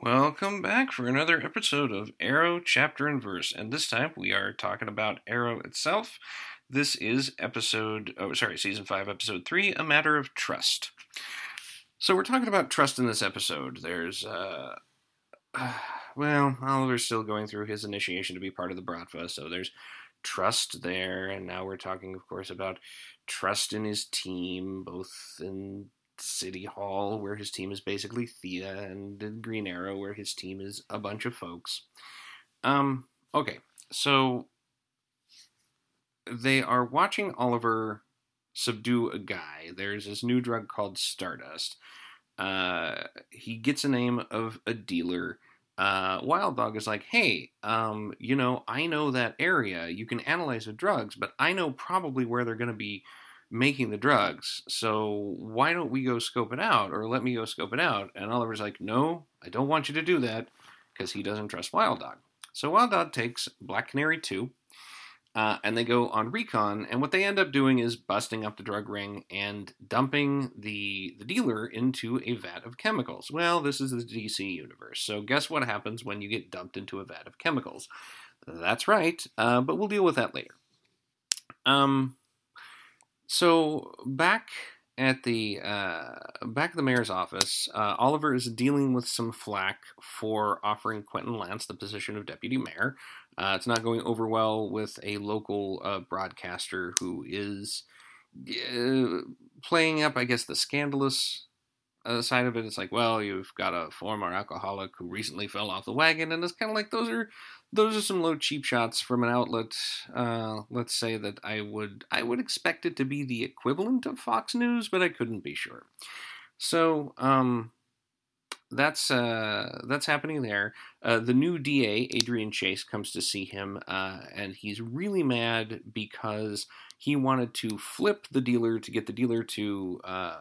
Welcome back for another episode of Arrow Chapter and Verse, and this time we are talking about Arrow itself. This is episode, oh, sorry, season 5, episode 3, A Matter of Trust. So we're talking about trust in this episode. There's, uh, uh well, Oliver's still going through his initiation to be part of the Bratva, so there's trust there, and now we're talking, of course, about trust in his team, both in City Hall, where his team is basically Thea, and Green Arrow, where his team is a bunch of folks. Um, okay, so they are watching Oliver subdue a guy. There's this new drug called Stardust. Uh, he gets a name of a dealer. Uh, Wild Dog is like, hey, um, you know, I know that area. You can analyze the drugs, but I know probably where they're going to be making the drugs. So why don't we go scope it out or let me go scope it out? And Oliver's like, no, I don't want you to do that because he doesn't trust Wild Dog. So Wild Dog takes Black Canary 2 uh, and they go on recon. And what they end up doing is busting up the drug ring and dumping the, the dealer into a vat of chemicals. Well, this is the DC universe. So guess what happens when you get dumped into a vat of chemicals? That's right, uh, but we'll deal with that later. Um, so back at the uh, back at the mayor's office, uh, Oliver is dealing with some flack for offering Quentin Lance the position of deputy mayor. Uh, it's not going over well with a local uh, broadcaster who is uh, playing up, I guess, the scandalous uh, side of it. It's like, well, you've got a former alcoholic who recently fell off the wagon, and it's kind of like those are those are some low cheap shots from an outlet. Uh, let's say that I would I would expect it to be the equivalent of Fox News, but I couldn't be sure. So um, that's uh, that's happening there. Uh, the new DA, Adrian Chase, comes to see him, uh, and he's really mad because he wanted to flip the dealer to get the dealer to uh,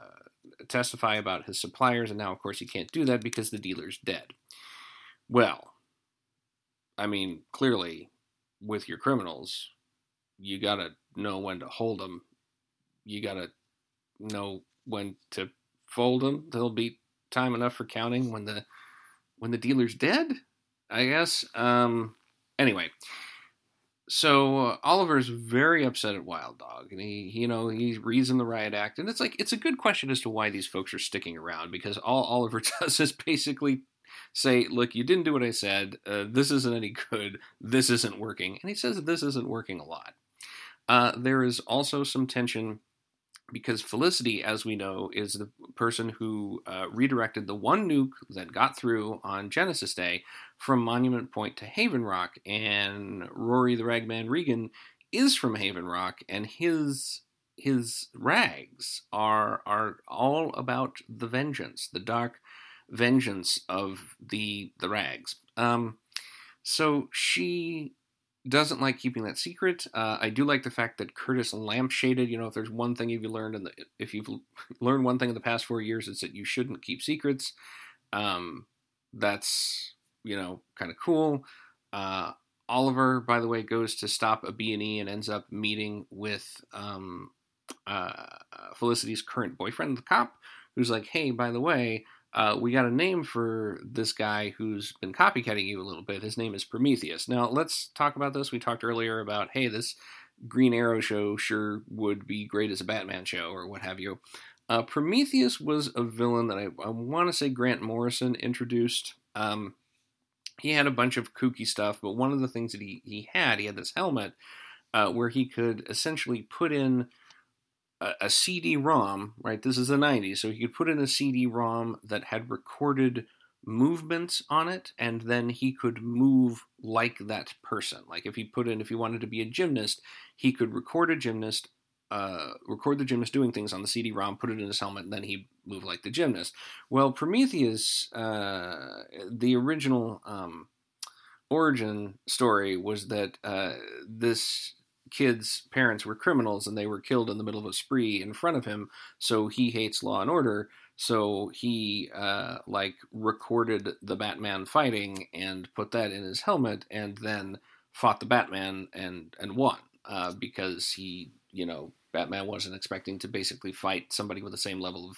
testify about his suppliers, and now, of course, he can't do that because the dealer's dead. Well, I mean, clearly, with your criminals, you gotta know when to hold them. You gotta know when to fold them. There'll be time enough for counting when the when the dealer's dead. I guess. Um. Anyway, so uh, Oliver's very upset at Wild Dog, and he, you know, he reads in the riot act, and it's like it's a good question as to why these folks are sticking around because all Oliver does is basically say, look, you didn't do what I said. Uh, this isn't any good. This isn't working. And he says this isn't working a lot. Uh, there is also some tension because Felicity, as we know, is the person who uh, redirected the one nuke that got through on Genesis Day from Monument Point to Haven Rock. And Rory the Ragman Regan is from Haven Rock, and his his rags are are all about the vengeance, the dark vengeance of the the rags. Um, so she doesn't like keeping that secret. Uh, I do like the fact that Curtis lampshaded. You know, if there's one thing you've learned in the if you've learned one thing in the past four years, it's that you shouldn't keep secrets. Um, that's you know kind of cool. Uh, Oliver, by the way, goes to stop a B&E and ends up meeting with um, uh, Felicity's current boyfriend, the cop, who's like, "Hey, by the way, uh, we got a name for this guy who's been copycatting you a little bit. His name is Prometheus. Now, let's talk about this. We talked earlier about, hey, this Green Arrow show sure would be great as a Batman show or what have you. Uh, Prometheus was a villain that I, I want to say Grant Morrison introduced. Um, he had a bunch of kooky stuff, but one of the things that he, he had, he had this helmet uh, where he could essentially put in a, a CD-ROM, right? This is the 90s, so he could put in a CD-ROM that had recorded movements on it, and then he could move like that person. Like if he put in, if he wanted to be a gymnast, he could record a gymnast, uh, record the gymnast doing things on the CD-ROM, put it in his helmet, and then he move like the gymnast. Well, Prometheus, uh, the original um, origin story was that uh, this kid's parents were criminals and they were killed in the middle of a spree in front of him. So he hates law and order. So he uh, like recorded the Batman fighting and put that in his helmet, and then fought the Batman and and won uh, because he you know Batman wasn't expecting to basically fight somebody with the same level of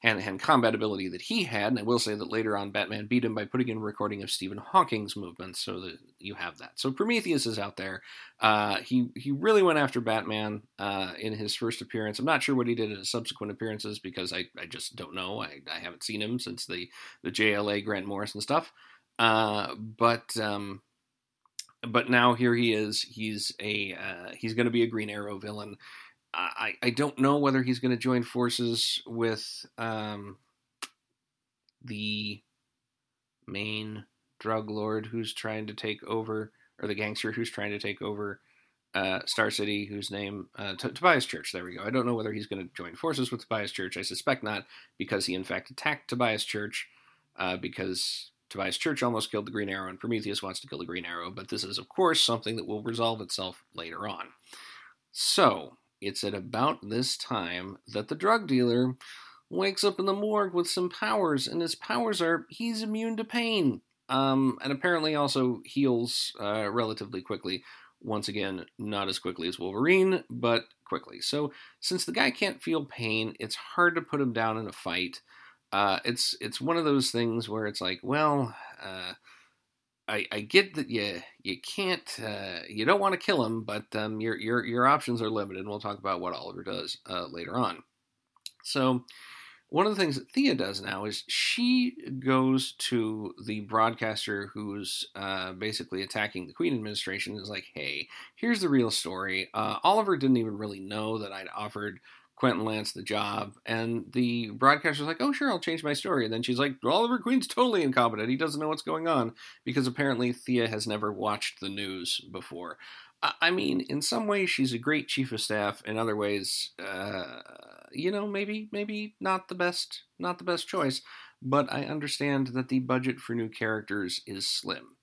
hand-to-hand combat ability that he had. And I will say that later on, Batman beat him by putting in a recording of Stephen Hawking's movements, so that you have that. So Prometheus is out there. Uh, he he really went after Batman uh, in his first appearance. I'm not sure what he did in his subsequent appearances because I, I just don't know. I, I haven't seen him since the the JLA Grant Morrison stuff. Uh, but um, but now here he is. He's a uh, he's going to be a Green Arrow villain. I, I don't know whether he's going to join forces with um, the main drug lord who's trying to take over, or the gangster who's trying to take over uh, Star City, whose name uh, T- Tobias Church. There we go. I don't know whether he's going to join forces with Tobias Church. I suspect not, because he in fact attacked Tobias Church, uh, because Tobias Church almost killed the Green Arrow, and Prometheus wants to kill the Green Arrow. But this is, of course, something that will resolve itself later on. So it's at about this time that the drug dealer wakes up in the morgue with some powers, and his powers are he's immune to pain, um, and apparently also heals uh, relatively quickly. Once again, not as quickly as Wolverine, but quickly. So since the guy can't feel pain, it's hard to put him down in a fight. Uh, it's it's one of those things where it's like, well, uh, I, I get that you you can't uh, you don't want to kill him, but um, your your your options are limited. And we'll talk about what Oliver does uh, later on. So one of the things that Thea does now is she goes to the broadcaster who's uh, basically attacking the Queen administration. Is like, hey, here's the real story. Uh, Oliver didn't even really know that I'd offered Quentin Lance the job. And the broadcaster's like, oh, sure, I'll change my story. And then she's like, Oliver Queen's totally incompetent. He doesn't know what's going on because apparently Thea has never watched the news before. I mean, in some ways, she's a great chief of staff. In other ways, uh, you know, maybe maybe not the best, not the best choice. But I understand that the budget for new characters is slim.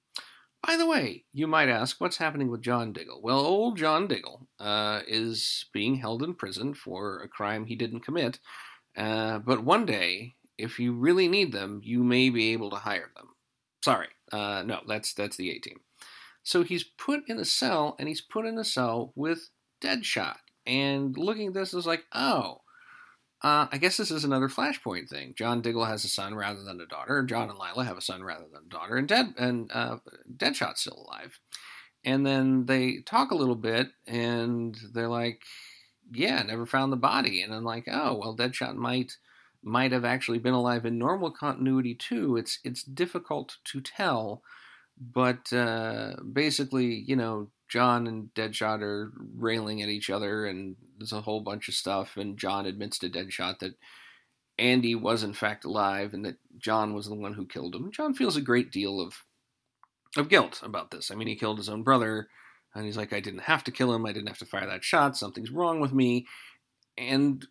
By the way, you might ask, what's happening with John Diggle? Well, old John Diggle uh, is being held in prison for a crime he didn't commit. Uh, but one day, if you really need them, you may be able to hire them. Sorry, uh, no, that's that's the A team. So he's put in a cell, and he's put in a cell with Deadshot. And looking at this is like, oh, uh, I guess this is another Flashpoint thing. John Diggle has a son rather than a daughter. John and Lyla have a son rather than a daughter, and Dead and uh, Deadshot's still alive. And then they talk a little bit, and they're like, "Yeah, never found the body." And I'm like, "Oh, well, Deadshot might might have actually been alive in normal continuity too. It's it's difficult to tell, but uh, basically, you know, John and Deadshot are railing at each other, and there's a whole bunch of stuff. And John admits to Deadshot that Andy was in fact alive, and that John was the one who killed him. John feels a great deal of of guilt about this. I mean, he killed his own brother, and he's like, "I didn't have to kill him. I didn't have to fire that shot. Something's wrong with me." And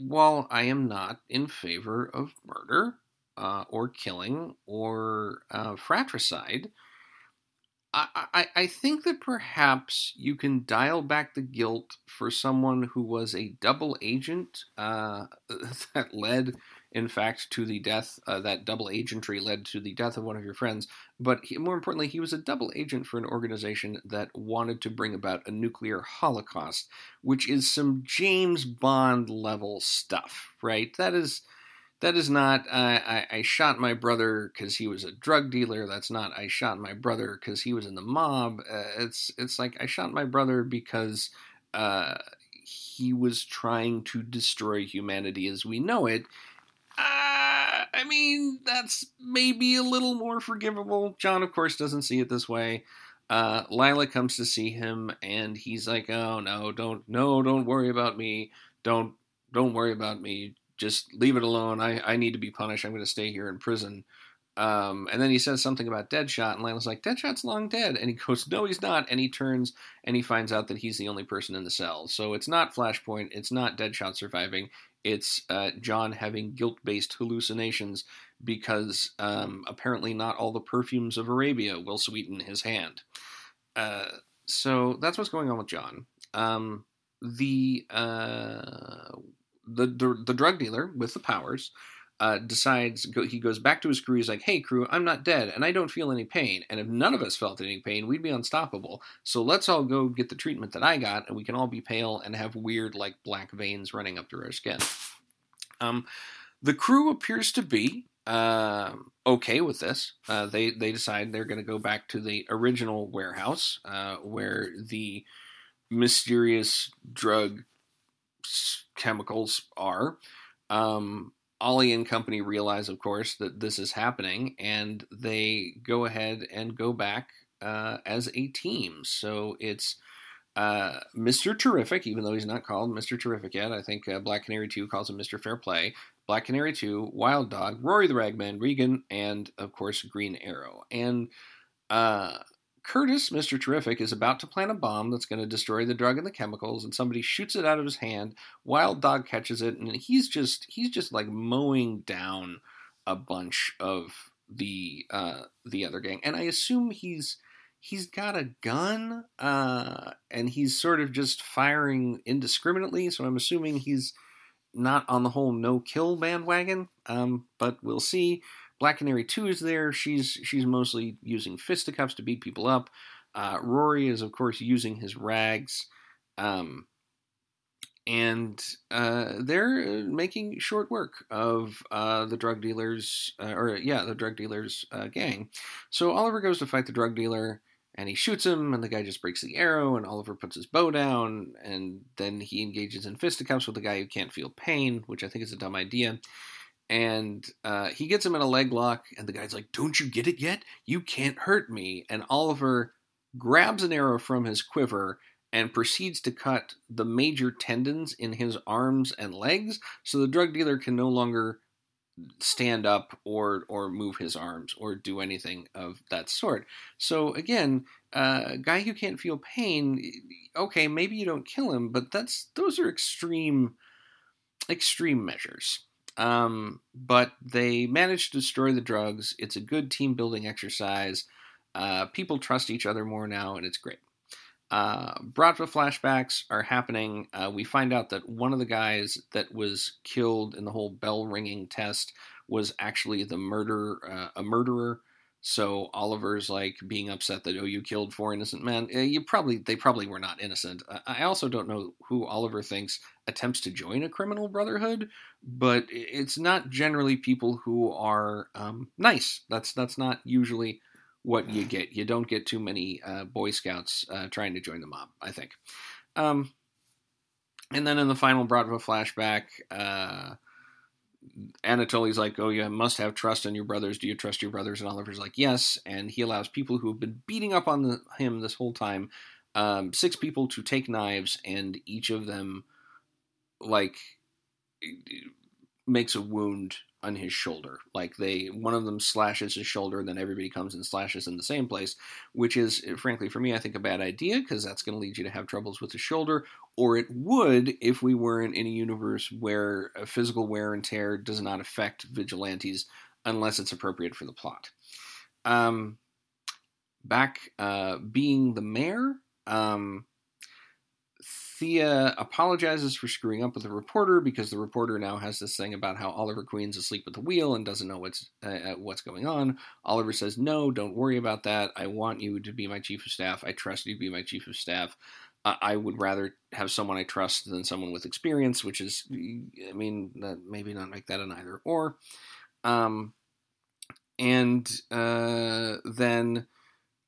while I am not in favor of murder uh, or killing or uh, fratricide, I, I, think that perhaps you can dial back the guilt for someone who was a double agent uh, that led, in fact, to the death. Uh, that double agentry led to the death of one of your friends. But he, more importantly, he was a double agent for an organization that wanted to bring about a nuclear holocaust, which is some James Bond level stuff, right? That is that is not I, I, I shot my brother because he was a drug dealer. That's not I shot my brother because he was in the mob. Uh, it's it's like I shot my brother because uh, he was trying to destroy humanity as we know it. Uh, I mean, that's maybe a little more forgivable. John, of course, doesn't see it this way. Uh, Lyla comes to see him, and he's like, "Oh no, don't no, don't worry about me. Don't don't worry about me just leave it alone. I, I need to be punished. I'm going to stay here in prison. Um, and then he says something about Deadshot, and Lyla's like, Deadshot's long dead. And he goes, No, he's not. And he turns and he finds out that he's the only person in the cell. So it's not Flashpoint, it's not Deadshot surviving, it's uh, John having guilt based hallucinations because um, apparently not all the perfumes of Arabia will sweeten his hand. Uh, so that's what's going on with John. Um, the uh, the, the, the drug dealer with the powers uh, decides go, he goes back to his crew. He's like, "Hey, crew, I'm not dead, and I don't feel any pain. And if none of us felt any pain, we'd be unstoppable. So let's all go get the treatment that I got, and we can all be pale and have weird, like black veins running up through our skin." Um, the crew appears to be uh, okay with this. Uh, they they decide they're going to go back to the original warehouse uh, where the mysterious drug chemicals are. Um, Ollie and company realize, of course, that this is happening, and they go ahead and go back uh, as a team. So it's uh, Mr. Terrific, even though he's not called Mr. Terrific yet. I think uh, Black Canary 2 calls him Mr. Fair Play. Black Canary 2, Wild Dog, Rory the Ragman, Regan, and of course Green Arrow. And uh, Curtis, Mr. Terrific, is about to plant a bomb that's going to destroy the drug and the chemicals, and somebody shoots it out of his hand. Wild Dog catches it, and he's just he's just like mowing down a bunch of the uh, the other gang. And I assume he's he's got a gun, uh, and he's sort of just firing indiscriminately. So I'm assuming he's not on the whole no kill bandwagon, um, but we'll see. Black Canary 2 is there. She's she's mostly using fisticuffs to beat people up. Uh, Rory is, of course, using his rags. Um, and uh, they're making short work of uh, the drug dealers, uh, or yeah, the drug dealers uh, gang. So Oliver goes to fight the drug dealer and he shoots him, and the guy just breaks the arrow, and Oliver puts his bow down, and then he engages in fisticuffs with the guy who can't feel pain, which I think is a dumb idea. And uh, he gets him in a leg lock, and the guy's like, Don't you get it yet? You can't hurt me. And Oliver grabs an arrow from his quiver and proceeds to cut the major tendons in his arms and legs so the drug dealer can no longer stand up or or move his arms or do anything of that sort. So again, a uh, guy who can't feel pain, okay, maybe you don't kill him, but that's those are extreme extreme measures. Um, but they manage to destroy the drugs. It's a good team building exercise. Uh, people trust each other more now, and it's great. Uh, Bratva flashbacks are happening. Uh, we find out that one of the guys that was killed in the whole bell ringing test was actually the murderer, uh, a murderer. So Oliver's like being upset that oh you killed four innocent men. Uh, you probably they probably were not innocent. I also don't know who Oliver thinks attempts to join a criminal brotherhood, but it's not generally people who are um, nice. That's that's not usually what you get. You don't get too many uh, Boy Scouts uh, trying to join the mob, I think. Um, and then in the final Bratva flashback, uh, Anatoly's like, "Oh, you must have trust in your brothers. Do you trust your brothers?" And Oliver's like, "Yes." And he allows people who have been beating up on the, him this whole time, um, six people, to take knives, and each of them, like, makes a wound on his shoulder. Like they, one of them slashes his shoulder, and then everybody comes and slashes in the same place, which is, frankly, for me, I think a bad idea because that's going to lead you to have troubles with the shoulder. Or it would if we weren't in a universe where physical wear and tear does not affect vigilantes unless it's appropriate for the plot. Um, back uh, being the mayor. Um, Thea apologizes for screwing up with the reporter because the reporter now has this thing about how Oliver Queen's asleep at the wheel and doesn't know what's uh, uh, what's going on. Oliver says, "No, don't worry about that. I want you to be my chief of staff. I trust you to be my chief of staff. I, I would rather have someone I trust than someone with experience, which is, I mean, maybe not make that an either or." Um, and uh, then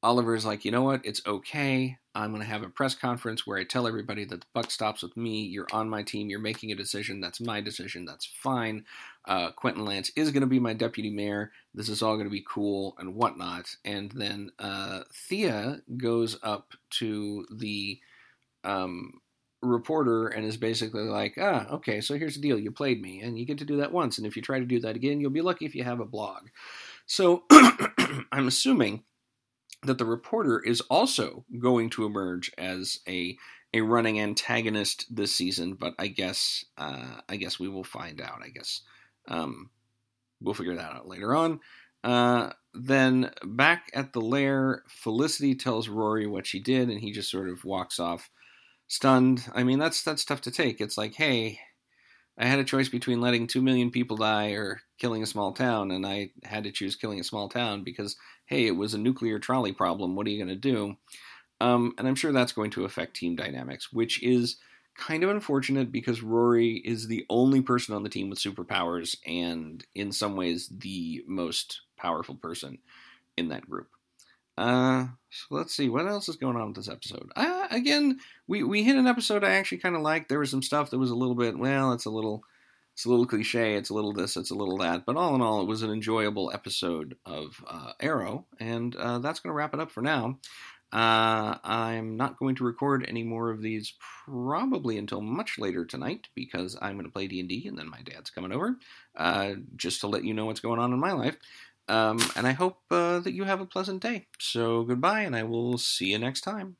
Oliver's like, you know what? It's okay. I'm going to have a press conference where I tell everybody that the buck stops with me. You're on my team. You're making a decision. That's my decision. That's fine. Uh, Quentin Lance is going to be my deputy mayor. This is all going to be cool and whatnot. And then uh, Thea goes up to the um, reporter and is basically like, ah, okay, so here's the deal. You played me, and you get to do that once. And if you try to do that again, you'll be lucky if you have a blog. So I'm assuming that the reporter is also going to emerge as a a running antagonist this season, but I guess uh, I guess we will find out. I guess um, we'll figure that out later on. Uh, then back at the lair, Felicity tells Rory what she did, and he just sort of walks off, stunned. I mean, that's that's tough to take. It's like, hey, I had a choice between letting two million people die or killing a small town, and I had to choose killing a small town because, hey, it was a nuclear trolley problem. What are you going to do? Um, and I'm sure that's going to affect team dynamics, which is kind of unfortunate because Rory is the only person on the team with superpowers and, in some ways, the most powerful person in that group. Uh, so let's see what else is going on with this episode. Uh, again, we we hit an episode I actually kind of liked. There was some stuff that was a little bit well, it's a little it's a little cliche. It's a little this, it's a little that. But all in all, it was an enjoyable episode of uh, Arrow, and uh, that's going to wrap it up for now. Uh, I'm not going to record any more of these probably until much later tonight because I'm going to play D and D, and then my dad's coming over uh, just to let you know what's going on in my life. Um, and I hope uh, that you have a pleasant day. So goodbye, and I will see you next time.